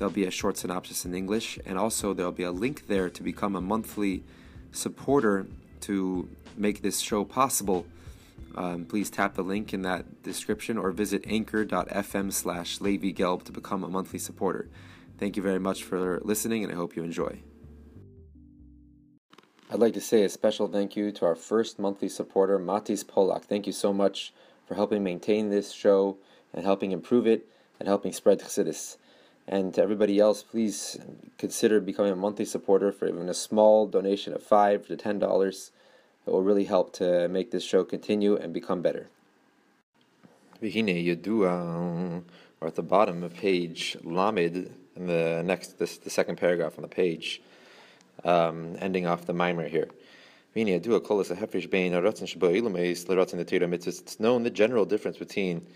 There'll be a short synopsis in English, and also there'll be a link there to become a monthly supporter to make this show possible. Um, please tap the link in that description or visit anchor.fm slash Gelb to become a monthly supporter. Thank you very much for listening, and I hope you enjoy. I'd like to say a special thank you to our first monthly supporter, Matis Polak. Thank you so much for helping maintain this show and helping improve it and helping spread Chassidus. And to everybody else, please consider becoming a monthly supporter for even a small donation of five to ten dollars. It will really help to make this show continue and become better. Yadua, or at the bottom of page Lamed, in the next, this, the second paragraph on the page, um, ending off the mimer here. It's known the general difference between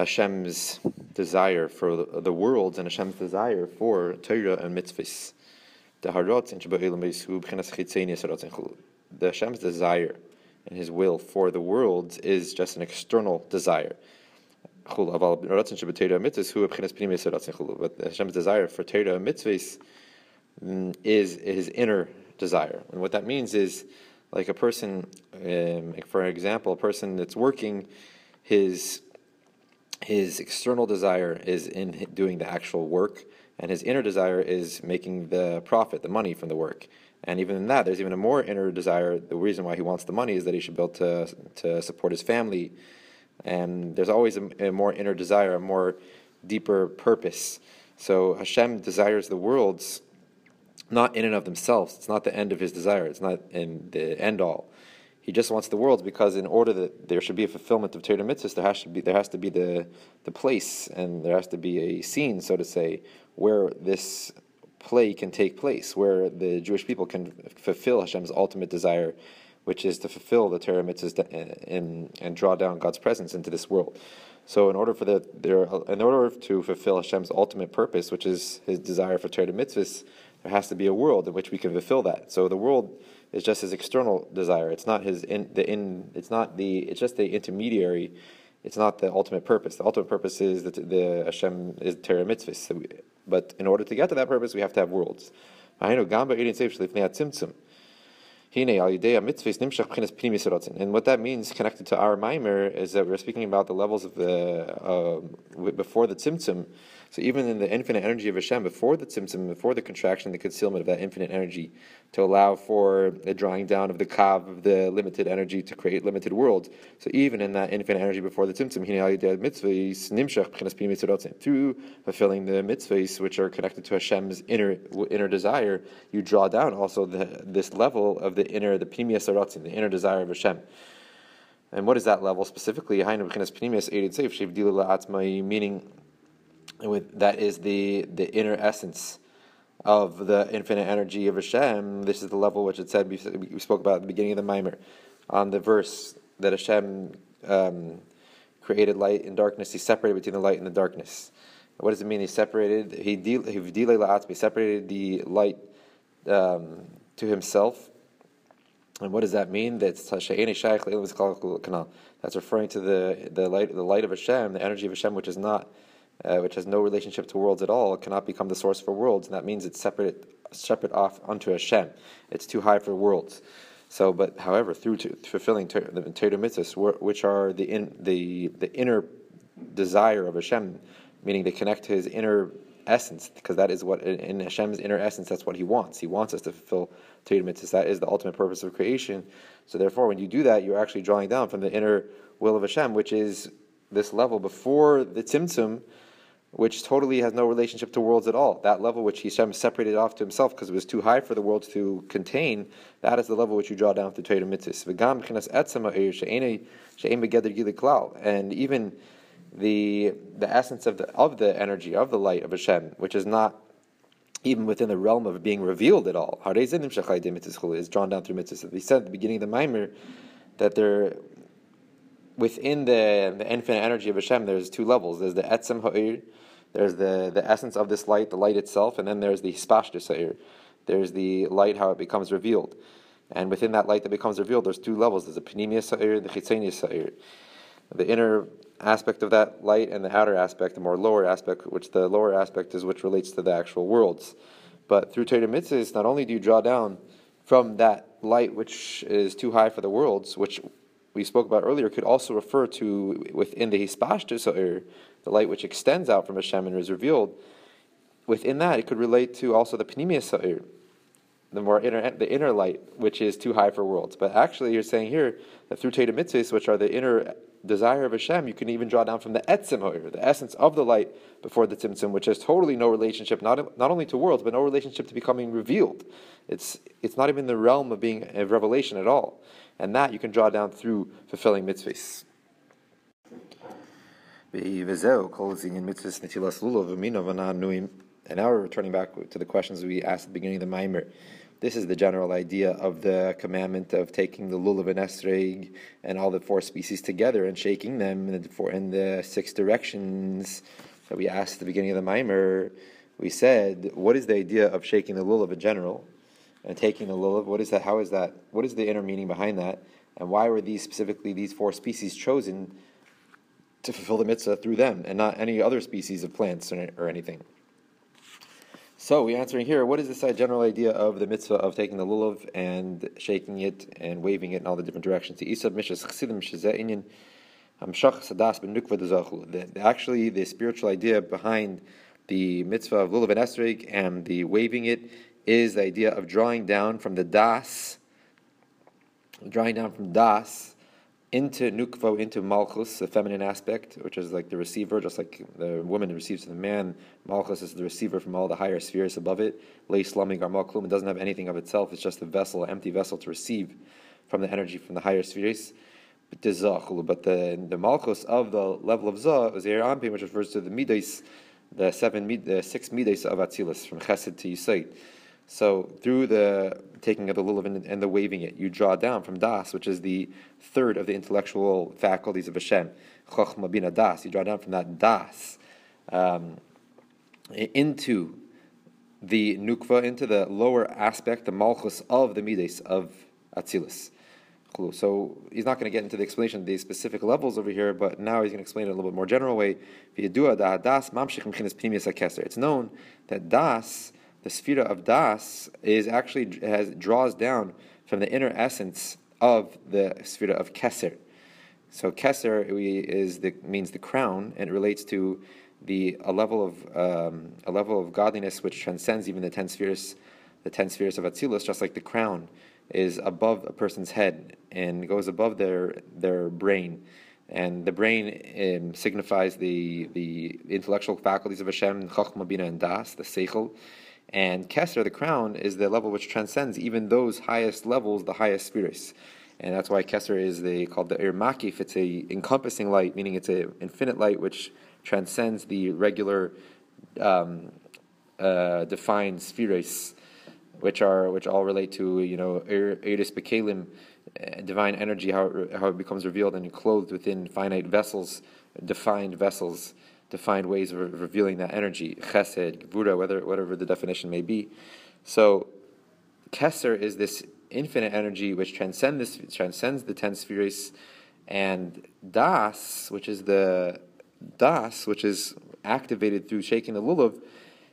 Hashem's desire for the worlds and Hashem's desire for Torah and mitzvahs. The Hashem's desire and His will for the worlds is just an external desire. But Hashem's desire for Torah and mitzvahs mm, is His inner desire. And what that means is, like a person, um, for example, a person that's working, his his external desire is in doing the actual work, and his inner desire is making the profit, the money from the work. And even in that, there's even a more inner desire. The reason why he wants the money is that he should be able to, to support his family. And there's always a, a more inner desire, a more deeper purpose. So Hashem desires the worlds not in and of themselves. It's not the end of his desire. It's not in the end all. He just wants the world because in order that there should be a fulfillment of Torah mitzvahs, there has to be there has to be the the place and there has to be a scene, so to say, where this play can take place, where the Jewish people can fulfill Hashem's ultimate desire, which is to fulfill the Torah mitzvahs and, and draw down God's presence into this world. So, in order for the there, in order to fulfill Hashem's ultimate purpose, which is His desire for Torah mitzvahs, there has to be a world in which we can fulfill that. So, the world is just his external desire. It's not his in the in. It's not the. It's just the intermediary. It's not the ultimate purpose. The ultimate purpose is that the Hashem is Torah mitzvahs. But in order to get to that purpose, we have to have worlds. And what that means, connected to our mimer, is that we're speaking about the levels of the uh, before the tzimtzum so even in the infinite energy of Hashem, before the tzimtzum, before the contraction, the concealment of that infinite energy, to allow for the drawing down of the kav of the limited energy to create limited worlds. So even in that infinite energy before the tzimtzum, through fulfilling the mitzvahs which are connected to Hashem's inner inner desire, you draw down also the, this level of the inner, the pnimiyas the inner desire of Hashem. And what is that level specifically? Meaning with that is the the inner essence of the infinite energy of Hashem. This is the level which it said we spoke about at the beginning of the mimer, on the verse that Hashem um, created light and darkness. He separated between the light and the darkness. What does it mean? He separated. He he separated the light um, to himself. And what does that mean? That's that's referring to the the light the light of Hashem, the energy of Hashem, which is not uh, which has no relationship to worlds at all, cannot become the source for worlds, and that means it's separate, separate off unto Hashem. It's too high for worlds. So, but however, through to, fulfilling ter- the Torah mitzvahs, which are the in, the the inner desire of Hashem, meaning they connect to His inner essence, because that is what in Hashem's inner essence, that's what He wants. He wants us to fulfill Torah mitzvahs. That is the ultimate purpose of creation. So, therefore, when you do that, you're actually drawing down from the inner will of Hashem, which is this level before the tzimtzum which totally has no relationship to worlds at all. That level which Hashem separated off to himself because it was too high for the worlds to contain, that is the level which you draw down to Torah mitzvahs. And even the the essence of the of the energy of the light of Hashem, which is not even within the realm of being revealed at all. Is drawn down through mitzvahs. We said at the beginning of the Maimer that there, within the, the infinite energy of Hashem, there's two levels. There's the etzem ha'ir, there's the, the essence of this light, the light itself, and then there's the hispashtus ha'ir. There's the light, how it becomes revealed. And within that light that becomes revealed, there's two levels. There's the pneumius sa'ir and the chitzenius sa'ir. The inner aspect of that light and the outer aspect, the more lower aspect, which the lower aspect is which relates to the actual worlds. But through Torah mitzvahs, not only do you draw down from that light which is too high for the worlds, which we spoke about earlier, could also refer to within the hispashtus or the light which extends out from Hashem and is revealed. Within that, it could relate to also the pneumius sa'ir, the more inner, the inner light, which is too high for worlds. But actually, you're saying here that through Torah mitzvahs, which are the inner desire of Hashem, you can even draw down from the etzim hoir, the essence of the light before the tzimtzum, which has totally no relationship, not, not only to worlds, but no relationship to becoming revealed. It's, it's not even the realm of being a revelation at all. And that you can draw down through fulfilling mitzvahs. And now we're returning back to the questions we asked at the beginning of the Maimer. This is the general idea of the commandment of taking the lulav and esrog and all the four species together and shaking them in the, four, in the six directions that we asked at the beginning of the mimer. We said, what is the idea of shaking the lulav in general and taking the lulav? What is that? How is that? What is the inner meaning behind that? And why were these specifically these four species chosen to fulfill the mitzvah through them and not any other species of plants or, or anything? So we're answering here, what is this general idea of the mitzvah of taking the lulav and shaking it and waving it in all the different directions? The Actually, the spiritual idea behind the mitzvah of lulav and esrog and the waving it is the idea of drawing down from the das, drawing down from das into nukvo, into malchus, the feminine aspect, which is like the receiver, just like the woman receives the man. Malchus is the receiver from all the higher spheres above it. Lay slumming armaklum, it doesn't have anything of itself, it's just a vessel, an empty vessel to receive from the energy from the higher spheres. But the, the malchus of the level of Zah is Ampim, which refers to the midas, the seven, the six midas of Atzilus, from Chesed to Yisait. So through the taking of the lulav and the waving it, you draw down from das, which is the third of the intellectual faculties of Hashem, chokhmah bina das. You draw down from that das um, into the nukva, into the lower aspect, the malchus of the midas of Atzilus. So he's not going to get into the explanation of these specific levels over here, but now he's going to explain it in a little bit more general way. It's known that das the sphera of das is actually has draws down from the inner essence of the sphera of keser. So keser is the, means the crown, and it relates to the a level of um, a level of godliness which transcends even the ten spheres, the ten spheres of Atzilus, just like the crown is above a person's head and goes above their their brain. And the brain um, signifies the the intellectual faculties of Hashem, Chachma, Bina, and Das, the Seichel. And Keser, the crown, is the level which transcends even those highest levels, the highest spirits. And that's why Keser is the, called the Irmakif. It's a encompassing light, meaning it's an infinite light which transcends the regular um, uh, defined spheres, which are which all relate to you know Eris Bekalim, uh, divine energy, how it, how it becomes revealed and clothed within finite vessels, defined vessels to find ways of revealing that energy, chesed, gvura, whether, whatever the definition may be. So, Keser is this infinite energy which transcends, this, transcends the ten spheres, and Das, which is the Das, which is activated through shaking the lulav,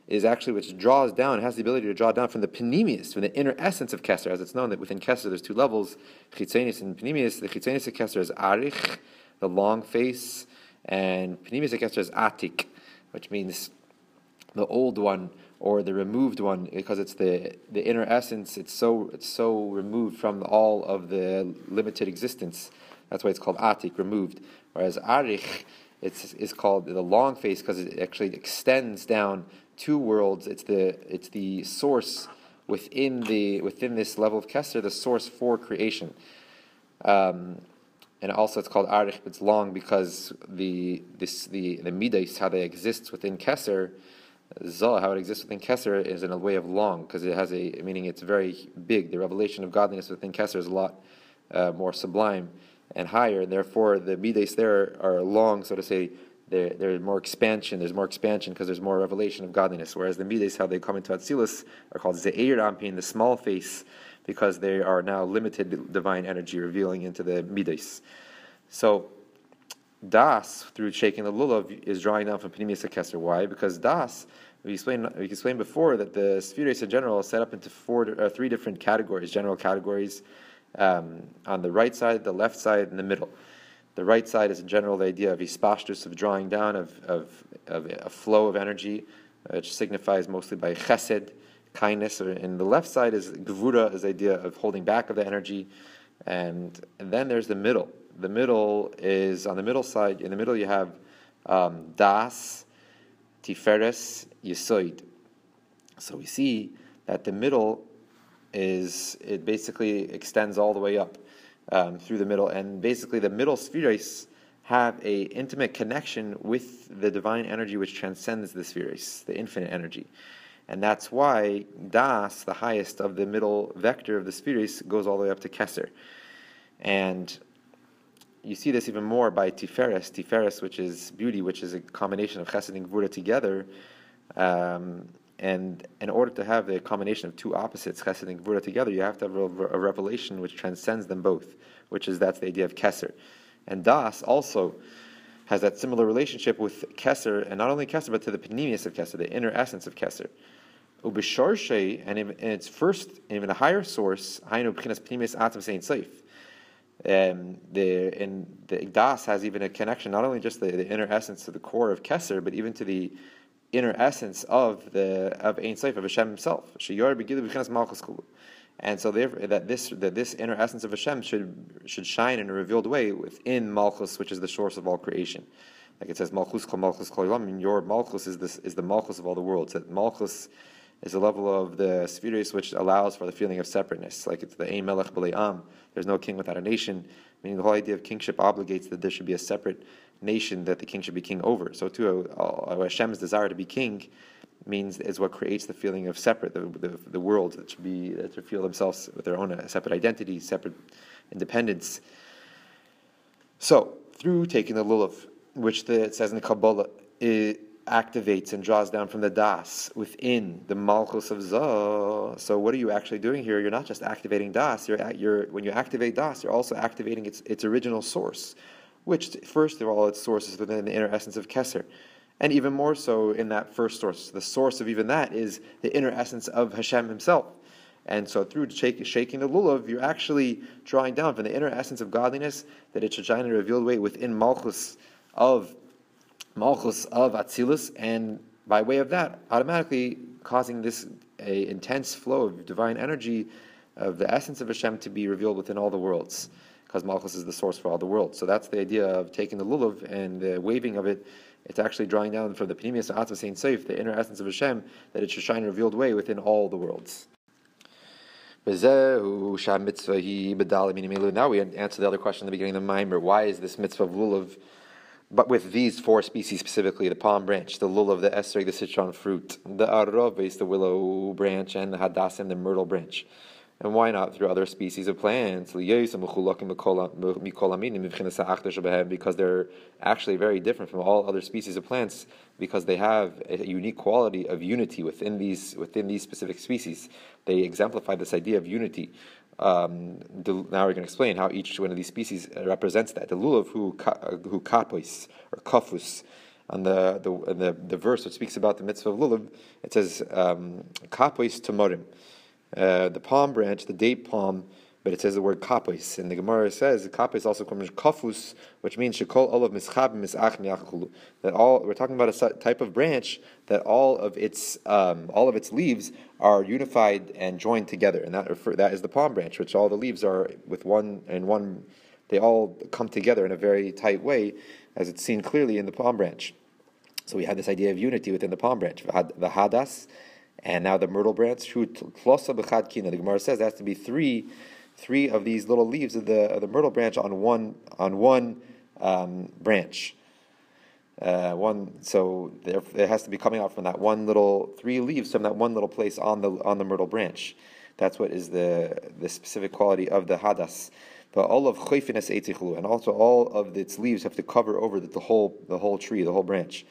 is actually which draws down, has the ability to draw down from the panemius, from the inner essence of Keser, as it's known that within Keser there's two levels, chitzenis and panemius. The chitzenis of Keser is arich, the long face, and Pnimis Ekester is Atik, which means the old one or the removed one, because it's the, the inner essence. It's so it's so removed from all of the limited existence. That's why it's called Atik, removed. Whereas Arich, it's is called the long face because it actually extends down two worlds. It's the it's the source within the within this level of Keser, the source for creation. Um, and also it's called arich. It's long because the this the the midas how they exist within keser, Zah, how it exists within Kesser, is in a way of long, because it has a meaning. It's very big. The revelation of godliness within Kesser is a lot uh, more sublime and higher, and therefore the midas there are long, so to say. There, there's more expansion. There's more expansion because there's more revelation of godliness. Whereas the midas, how they come into Atzilus, are called ze'ir the small face, because they are now limited divine energy revealing into the midas. So Das, through shaking the lulav, is drawing down from Pneumius Kesser. Why? Because Das, we explained, we explained before that the spheres in general are set up into four, uh, three different categories, general categories um, on the right side, the left side, and the middle. The right side is in general the idea of ispashtus, of drawing down, of, of, of a flow of energy, which signifies mostly by chesed, kindness. And the left side is gvura, is the idea of holding back of the energy. And, and then there's the middle. The middle is, on the middle side, in the middle you have um, das, tiferes, yisoid. So we see that the middle is it basically extends all the way up um, through the middle, and basically the middle spheres have a intimate connection with the divine energy which transcends the spheres, the infinite energy. And that's why Das, the highest of the middle vector of the spheres, goes all the way up to Kesser. And you see this even more by Tiferes, Tiferes, which is beauty, which is a combination of Chesed and Gvura together. Um, and in order to have the combination of two opposites, chesed and gvura, together, you have to have a, a, revelation which transcends them both, which is that's the idea of keser. And das also has that similar relationship with keser, and not only keser, but to the panemius of keser, the inner essence of keser. Ubisharshe, and in, its first, even a higher source, hainu b'chinas panemius atam sein seif. Um, the in the das has even a connection, not only just the, the inner essence to the core of keser, but even to the inner essence of the of Ein Sof of Hashem Himself. And so therefore that this that this inner essence of Hashem should should shine in a revealed way within Malchus, which is the source of all creation. Like it says, Malchus kol Malchus kol Yolam, your Malchus is this is the Malchus of all the worlds. That Malchus is a level of the spheres which allows for the feeling of separateness. Like it's the Ein Melech Am. There's no king without a nation. Meaning the whole idea of kingship obligates that there should be a separate nation that the king should be king over. So too, uh, uh, Hashem's desire to be king means is what creates the feeling of separate, the, the, the world that should be that should feel themselves with their own uh, separate identity, separate independence. So through taking the lulav, which the, it says in the Kabbalah, it activates and draws down from the das within the malchus of zah. So what are you actually doing here? You're not just activating das. You're, you're when you activate das, you're also activating its its original source, which first of all its source is within the inner essence of Kesser. And even more so in that first source. The source of even that is the inner essence of Hashem himself. And so through shake, shaking the lulav, you're actually drawing down from the inner essence of godliness that it should shine revealed way within Malchus of Malchus of Atzilus, and by way of that, automatically causing this a intense flow of divine energy of the essence of Hashem to be revealed within all the worlds because Malchus is the source for all the worlds. So that's the idea of taking the lulav and the waving of it. It's actually drawing down from the Pneumius Atzma Saint Seif, the inner essence of Hashem, that it should shine a revealed way within all the worlds. Now we answer the other question in the beginning of the Mimer. Why is this mitzvah of lulav, but with these four species specifically, the palm branch, the lulav, the esrog, the citron fruit, the arov, the willow branch, and the hadassim, the myrtle branch? And why not through other species of plants? Because they're actually very different from all other species of plants because they have a unique quality of unity within these within these specific species. They exemplify this idea of unity. Um, now we're going to explain how each one of these species represents that. The lulav who who kapos or kafus on the the, the the verse which speaks about the mitzvah of lulav, it says um, kapos tamorim uh, the palm branch, the date palm, but it says the word kapis. And the Gemara says kapis also comes from kafus, which means shekol olav mischab misach That all we're talking about a type of branch that all of its um, all of its leaves are unified and joined together, and that refer, that is the palm branch, which all the leaves are with one and one. They all come together in a very tight way, as it's seen clearly in the palm branch. So we have this idea of unity within the palm branch. The hadas and now the myrtle branch, the Gemara says there has to be three, three of these little leaves of the of the myrtle branch on one on one um, branch. uh, one. So there, it has to be coming out from that one little three leaves from that one little place on the on the myrtle branch. That's what is the the specific quality of the hadas. But all of choifines eitzichlu, and also all of its leaves have to cover over the, the whole the whole tree, the whole branch.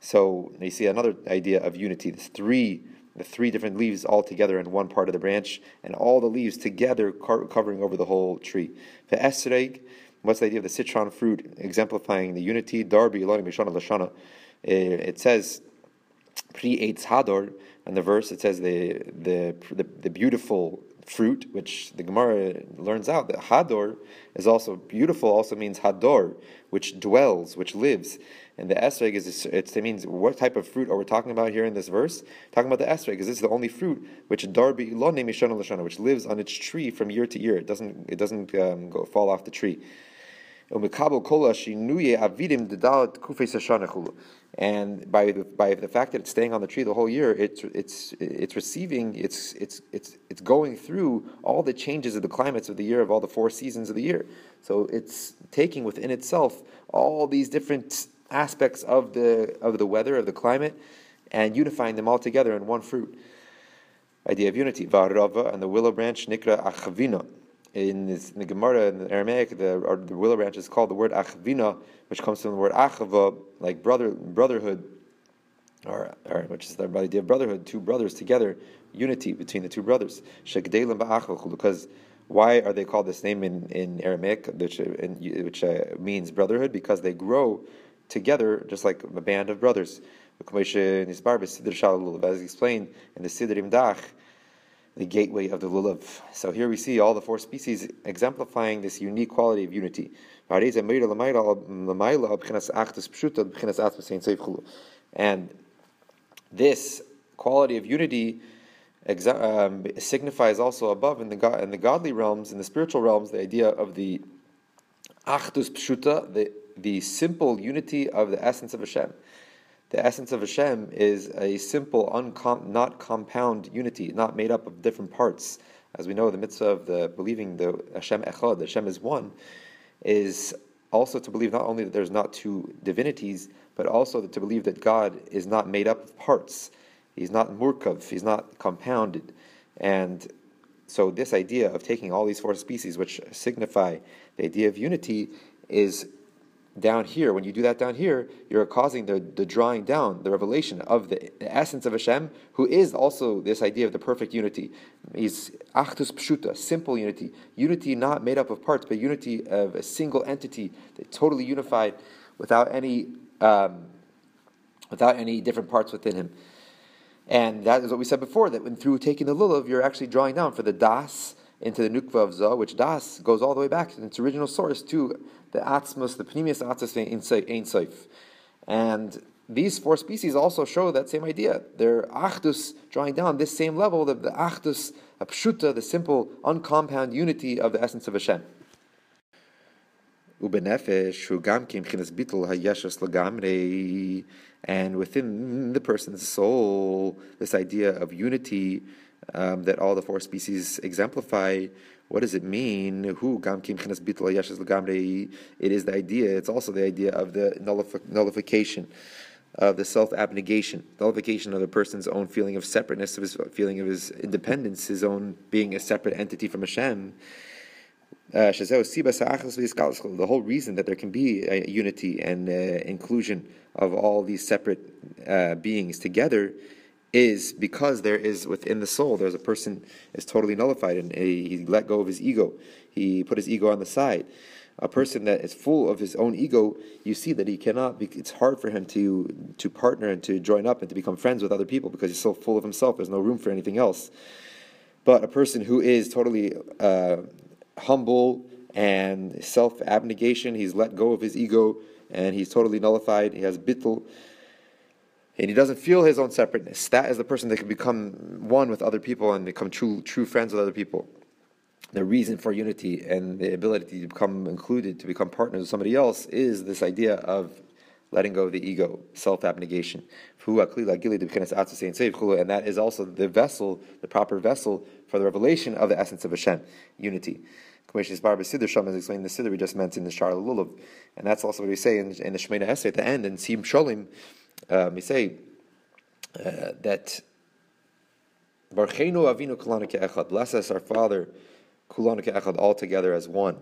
So you see another idea of unity. There's three the three different leaves all together in one part of the branch, and all the leaves together covering over the whole tree. The esreg, what's the idea of the citron fruit, exemplifying the unity? Darbi Elohim Mishana Lashana. Eh, it says, Pri Eitz Hador, and the verse it says the, the the the beautiful fruit, which the Gemara learns out that Hador is also beautiful, also means Hador, which dwells, which lives. And the esreg is it means what type of fruit are we talking about here in this verse? Talking about the esreg, because this is the only fruit which darbi La name is which lives on its tree from year to year. It doesn't it doesn't um, go fall off the tree. And by the, by the fact that it's staying on the tree the whole year, it's it's it's receiving, it's it's it's it's going through all the changes of the climates of the year of all the four seasons of the year. So it's taking within itself all these different aspects of the of the weather of the climate and unifying them all together in one fruit. Idea of unity. Varava and the willow branch nikra achavina in, this, in the Gemara in the Aramaic, the, the willow branch is called the word achvina, which comes from the word achava, like brother, brotherhood, or, or which is the idea of brotherhood, two brothers together, unity between the two brothers. Because why are they called this name in, in Aramaic, which, in, which uh, means brotherhood? Because they grow together, just like a band of brothers. As explained in the Siddur Imdach, the gateway of the lulav. So here we see all the four species exemplifying this unique quality of unity. And this quality of unity um, signifies also above in the, in the godly realms, in the spiritual realms, the idea of the achdus pshuta, the, the simple unity of the essence of Hashem the essence of Hashem is a simple, uncom- not compound unity, not made up of different parts. As we know, the mitzvah of the believing the Hashem Echad, Hashem is one, is also to believe not only that there's not two divinities, but also to believe that God is not made up of parts. He's not murkav, he's not compounded. And so this idea of taking all these four species, which signify the idea of unity, is down here, when you do that down here, you're causing the, the drawing down, the revelation of the, the essence of Hashem, who is also this idea of the perfect unity. Is achdus pshuta, simple unity. Unity not made up of parts, but unity of a single entity, totally unified, without any um, without any different parts within him. And that is what we said before, that when through taking the lulav, you're actually drawing down for the das into the nukva of Zah, which das goes all the way back to its original source to the atzmus, the pneumius atzmus ein seif. And these four species also show that same idea. They're achdus drawing down this same level, the, the achdus, pshuta, the simple, uncompound unity of the essence of Hashem. And within the person's soul, this idea of unity um, that all the four species exemplify. What does it mean? Who It is the idea. It's also the idea of the nullification of the self abnegation, nullification of the person's own feeling of separateness, of his feeling of his independence, his own being a separate entity from Hashem. Uh, the whole reason that there can be a unity and uh, inclusion of all these separate uh, beings together is because there is within the soul there's a person is totally nullified and he let go of his ego. He put his ego on the side. A person that is full of his own ego you see that he cannot be, it's hard for him to to partner and to join up and to become friends with other people because he's so full of himself there's no room for anything else. But a person who is totally uh, humble and self abnegation he's let go of his ego and he's totally nullified he has bittul and he doesn't feel his own separateness. That is the person that can become one with other people and become true true friends with other people. The reason for unity and the ability to become included, to become partners with somebody else, is this idea of letting go of the ego, self abnegation. And that is also the vessel, the proper vessel for the revelation of the essence of Hashem, unity. Commission's Barba Siddur Sham is explaining the Siddur we just mentioned in the Shar Lulav. And that's also what we say in, in the Shemoneh Esrei at the end, in Sim Sholim, um, we say uh, that Barchenu Avinu Kulanu Echad, bless us our Father, Kulanu Echad, all together as one.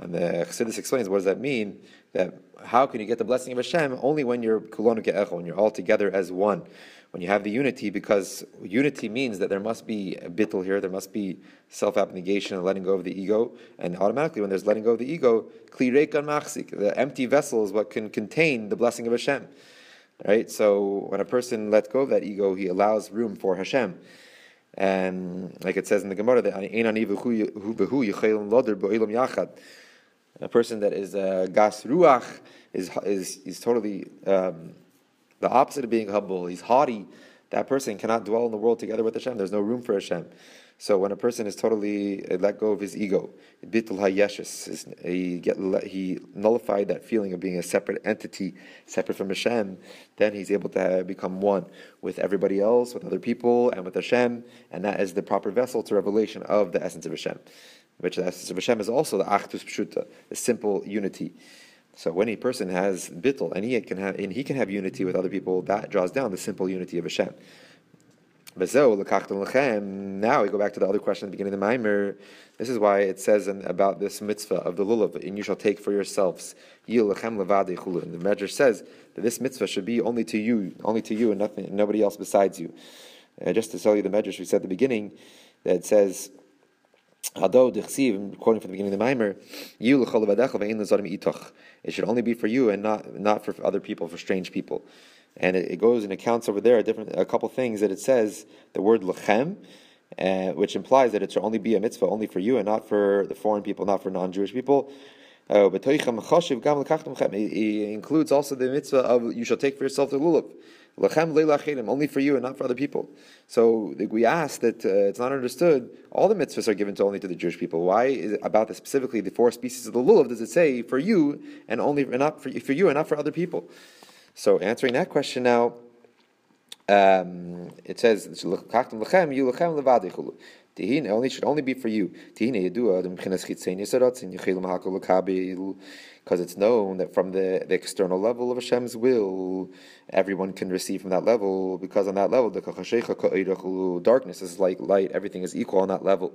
And the Chassidus explains what does that mean? That how can you get the blessing of Hashem only when you're Kulanu Echad, when you're all together as one when you have the unity, because unity means that there must be a bittul here, there must be self abnegation and letting go of the ego, and automatically when there's letting go of the ego, the empty vessel is what can contain the blessing of Hashem. Right? So when a person lets go of that ego, he allows room for Hashem. And like it says in the Gemara, that a person that is a gas ruach is is is totally um, the opposite of being humble. He's haughty. That person cannot dwell in the world together with Hashem. There's no room for Hashem. So when a person is totally uh, let go of his ego, bitul hayeshes, he he nullified that feeling of being a separate entity, separate from Hashem. Then he's able to become one with everybody else, with other people, and with Hashem, and that is the proper vessel to revelation of the essence of Hashem. Which the essence of Hashem is also the achdus pshuta, the simple unity. So when a person has bittul and he can have and he can have unity with other people, that draws down the simple unity of Hashem. Now we go back to the other question at the beginning of the Maimer. This is why it says in, about this mitzvah of the lulav, and you shall take for yourselves. And the Medrash says that this mitzvah should be only to you, only to you, and nothing, nobody else besides you. Uh, just to tell you the Medrash we said at the beginning, that says Hado dichsiv, quoting from the beginning of the Maimer, you. It should only be for you and not not for other people, for strange people. And it, it goes and accounts over there a different a couple things that it says the word lechem, uh, which implies that it should only be a mitzvah only for you and not for the foreign people, not for non-Jewish people. Uh, it includes also the mitzvah of you shall take for yourself the lulav. Lachem leilachim, only for you and not for other people. So we ask that uh, it's not understood. All the mitzvahs are given to only to the Jewish people. Why is about the, specifically the four species of the lulav? Does it say for you and only and not for, for you and not for other people? So answering that question now, um, it says Tehine only should only be for you. Tehine yedua the mchinas chitzein yisaratzin yichel mahakol lekabil because it's known that from the, the external level of Hashem's will, everyone can receive from that level, because on that level, the darkness is like light, everything is equal on that level.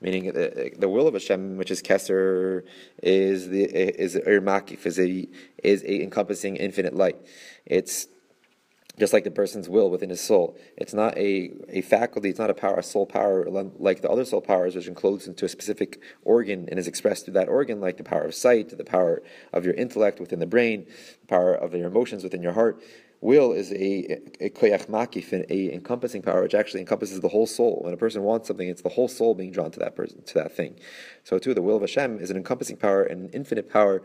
Meaning the, the will of Hashem, which is Keser, is the is Irmakif, is a is a encompassing infinite light. It's just like the person's will within his soul. It's not a, a faculty, it's not a power, a soul power like the other soul powers, which encloses into a specific organ and is expressed through that organ, like the power of sight, the power of your intellect within the brain, the power of your emotions within your heart. Will is a, a koyach makif, a encompassing power, which actually encompasses the whole soul. When a person wants something, it's the whole soul being drawn to that person, to that thing. So too, the will of Hashem is an encompassing power and an infinite power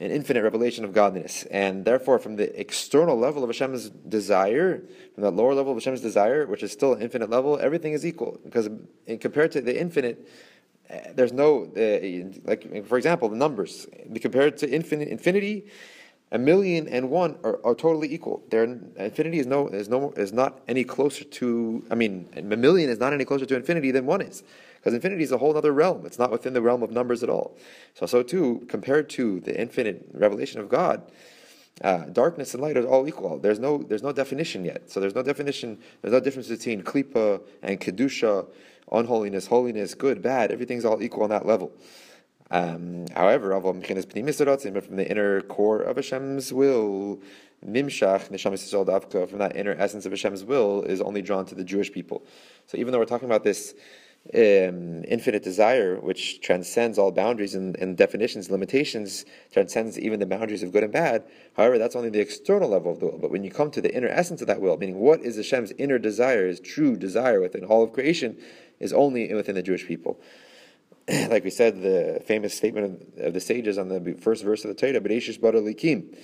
an infinite revelation of godliness. And therefore, from the external level of Hashem's desire, from that lower level of Hashem's desire, which is still an infinite level, everything is equal. Because compared to the infinite, eh, there's no, uh, like, for example, the numbers. Compared to infinite, infinity, a million and one are, are totally equal. There, infinity is no is no is not any closer to. I mean, a million is not any closer to infinity than one is. Because infinity is a whole other realm. It's not within the realm of numbers at all. So, so too, compared to the infinite revelation of God, uh, darkness and light are all equal. There's no, there's no definition yet. So there's no definition, there's no difference between klipa and kedusha, unholiness, holiness, good, bad. Everything's all equal on that level. Um, however, from the inner core of Hashem's will, Nimshach, from that inner essence of Hashem's will, is only drawn to the Jewish people. So even though we're talking about this um, infinite desire, which transcends all boundaries and, and, definitions, limitations, transcends even the boundaries of good and bad. However, that's only the external level of the will. But when you come to the inner essence of that will, meaning what is Hashem's inner desire, his true desire within all of creation, is only within the Jewish people. like we said, the famous statement of, of, the sages on the first verse of the Torah, Bereshis Bara Elokim.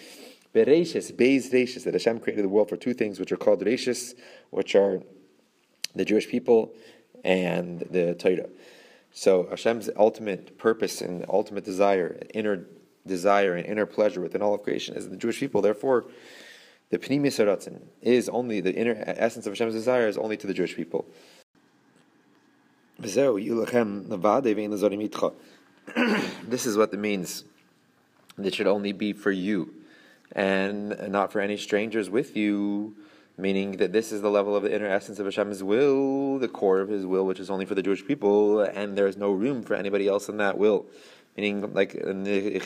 Bereshis, Beis Reshis, that Hashem created the world for two things, which are called Reshis, which are the Jewish people and the Torah. So Hashem's ultimate purpose and ultimate desire, inner desire and inner pleasure within all of creation is the Jewish people. Therefore, the Pnimis is only the inner essence of Hashem's desire is only to the Jewish people. This is what it means. It should only be for you and not for any strangers with you. Meaning that this is the level of the inner essence of Hashem's will, the core of His will, which is only for the Jewish people, and there is no room for anybody else in that will. Meaning, like in the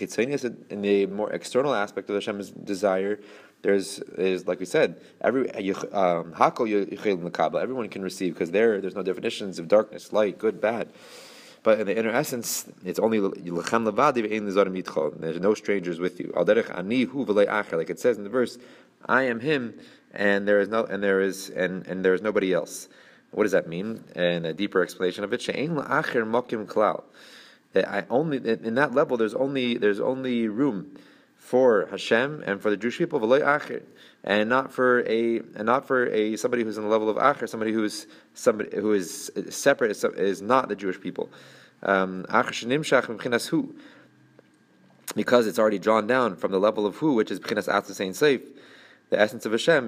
in the more external aspect of Hashem's desire, there's is like we said, every hakol um, hakol everyone can receive because there there's no definitions of darkness, light, good, bad. But in the inner essence, it's only There's no strangers with you. Like it says in the verse, I am him, and there is no and there is and, and there is nobody else. What does that mean? And a deeper explanation of it, that I only in that level there's only there's only room for Hashem and for the Jewish people, and not for a and not for a somebody who's in the level of acher, somebody who is somebody who is separate is, is not the Jewish people. Um, because it's already drawn down from the level of who, which is b'chinas atzis safe, the essence of Hashem.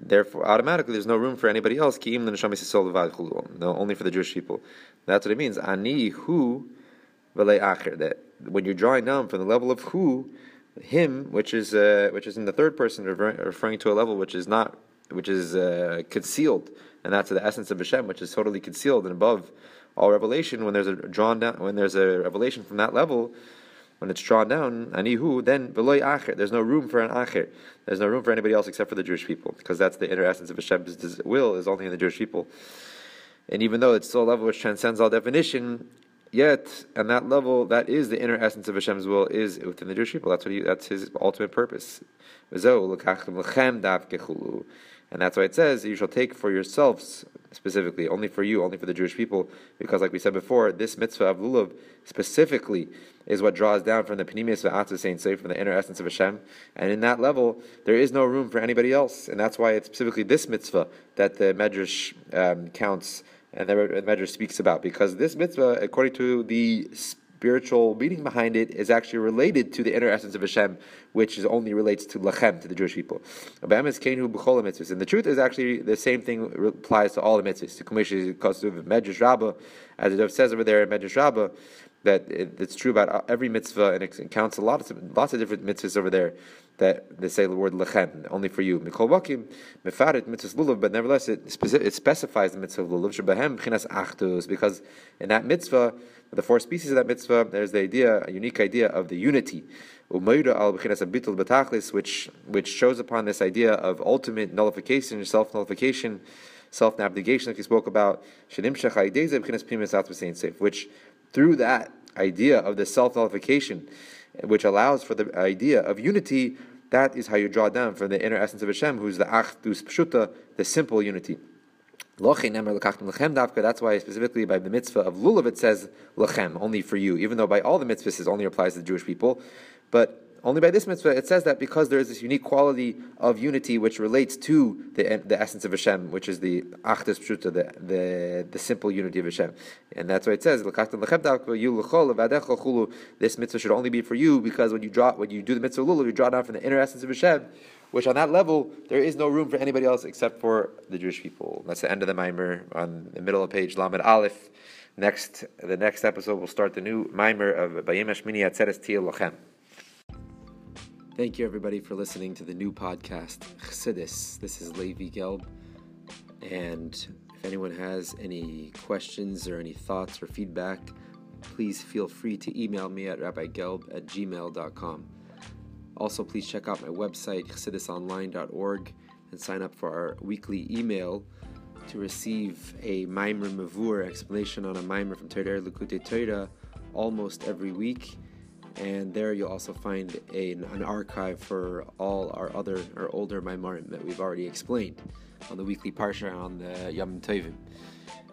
Therefore, automatically, there's no room for anybody else. No, only for the Jewish people. That's what it means. Ani hu That when you're drawing down from the level of who, him, which is uh, which is in the third person, referring to a level which is not, which is uh, concealed, and that's the essence of Hashem, which is totally concealed and above all revelation. When there's a drawn down, when there's a revelation from that level, when it's drawn down, anihu, then beloy acher. There's no room for an acher. There's no room for anybody else except for the Jewish people, because that's the inner essence of Hashem's will is only in the Jewish people. And even though it's still a level which transcends all definition, Yet, on that level, that is the inner essence of Hashem's will, is within the Jewish people. That's what he, that's his ultimate purpose. And that's why it says, you shall take for yourselves, specifically, only for you, only for the Jewish people, because like we said before, this mitzvah of lulav specifically is what draws down from the Pneumius Va'atzah saying say from the inner essence of Hashem. And in that level, there is no room for anybody else. And that's why it's specifically this mitzvah that the Medrash um, counts and the Medrash speaks about because this mitzvah, according to the spiritual meaning behind it, is actually related to the inner essence of Hashem, which is only relates to lachem to the Jewish people. And the truth is actually the same thing applies to all the mitzvahs. As it says over there in Medrash Rabbah, that it's true about every mitzvah, and it counts a lot of lots of different mitzvahs over there that they say the word lechem only for you. Mikol bakim mefarit mitzvah lulav, but nevertheless it, specifies the mitzvah of lulav shebahem achdus because in that mitzvah, the four species of that mitzvah, there's the idea, a unique idea of the unity. Which which shows upon this idea of ultimate nullification, self nullification. Self abnegation, like you spoke about, which through that idea of the self nullification, which allows for the idea of unity, that is how you draw down from the inner essence of Hashem, who's the Achdus Pshuta, the simple unity. That's why specifically by the mitzvah of lulav it says lechem, only for you, even though by all the mitzvahs it only applies to the Jewish people. But only by this mitzvah, it says that because there is this unique quality of unity which relates to the, the essence of Hashem, which is the achdus pshuta, the, the, the simple unity of Hashem. And that's why it says, this mitzvah should only be for you because when you draw, when you do the mitzvah lulav, you draw down from the inner essence of Hashem, which on that level, there is no room for anybody else except for the Jewish people. That's the end of the mimer on the middle of page Lamed Aleph. Next, the next episode will start the new mimer of Bayemesh Mini Atzeres Tiyah Lochem. Thank you, everybody, for listening to the new podcast, Chassidus. This is Levi Gelb. And if anyone has any questions or any thoughts or feedback, please feel free to email me at rabbigelb at gmail.com. Also, please check out my website, chassidusonline.org, and sign up for our weekly email to receive a Maimer Mavur explanation on a Maimer from Torah Likutei Torah almost every week and there you'll also find a, an archive for all our other or older Maimarim that we've already explained on the weekly parsha on the Yom Tovim.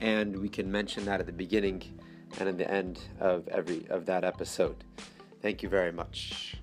And we can mention that at the beginning and at the end of every of that episode. Thank you very much.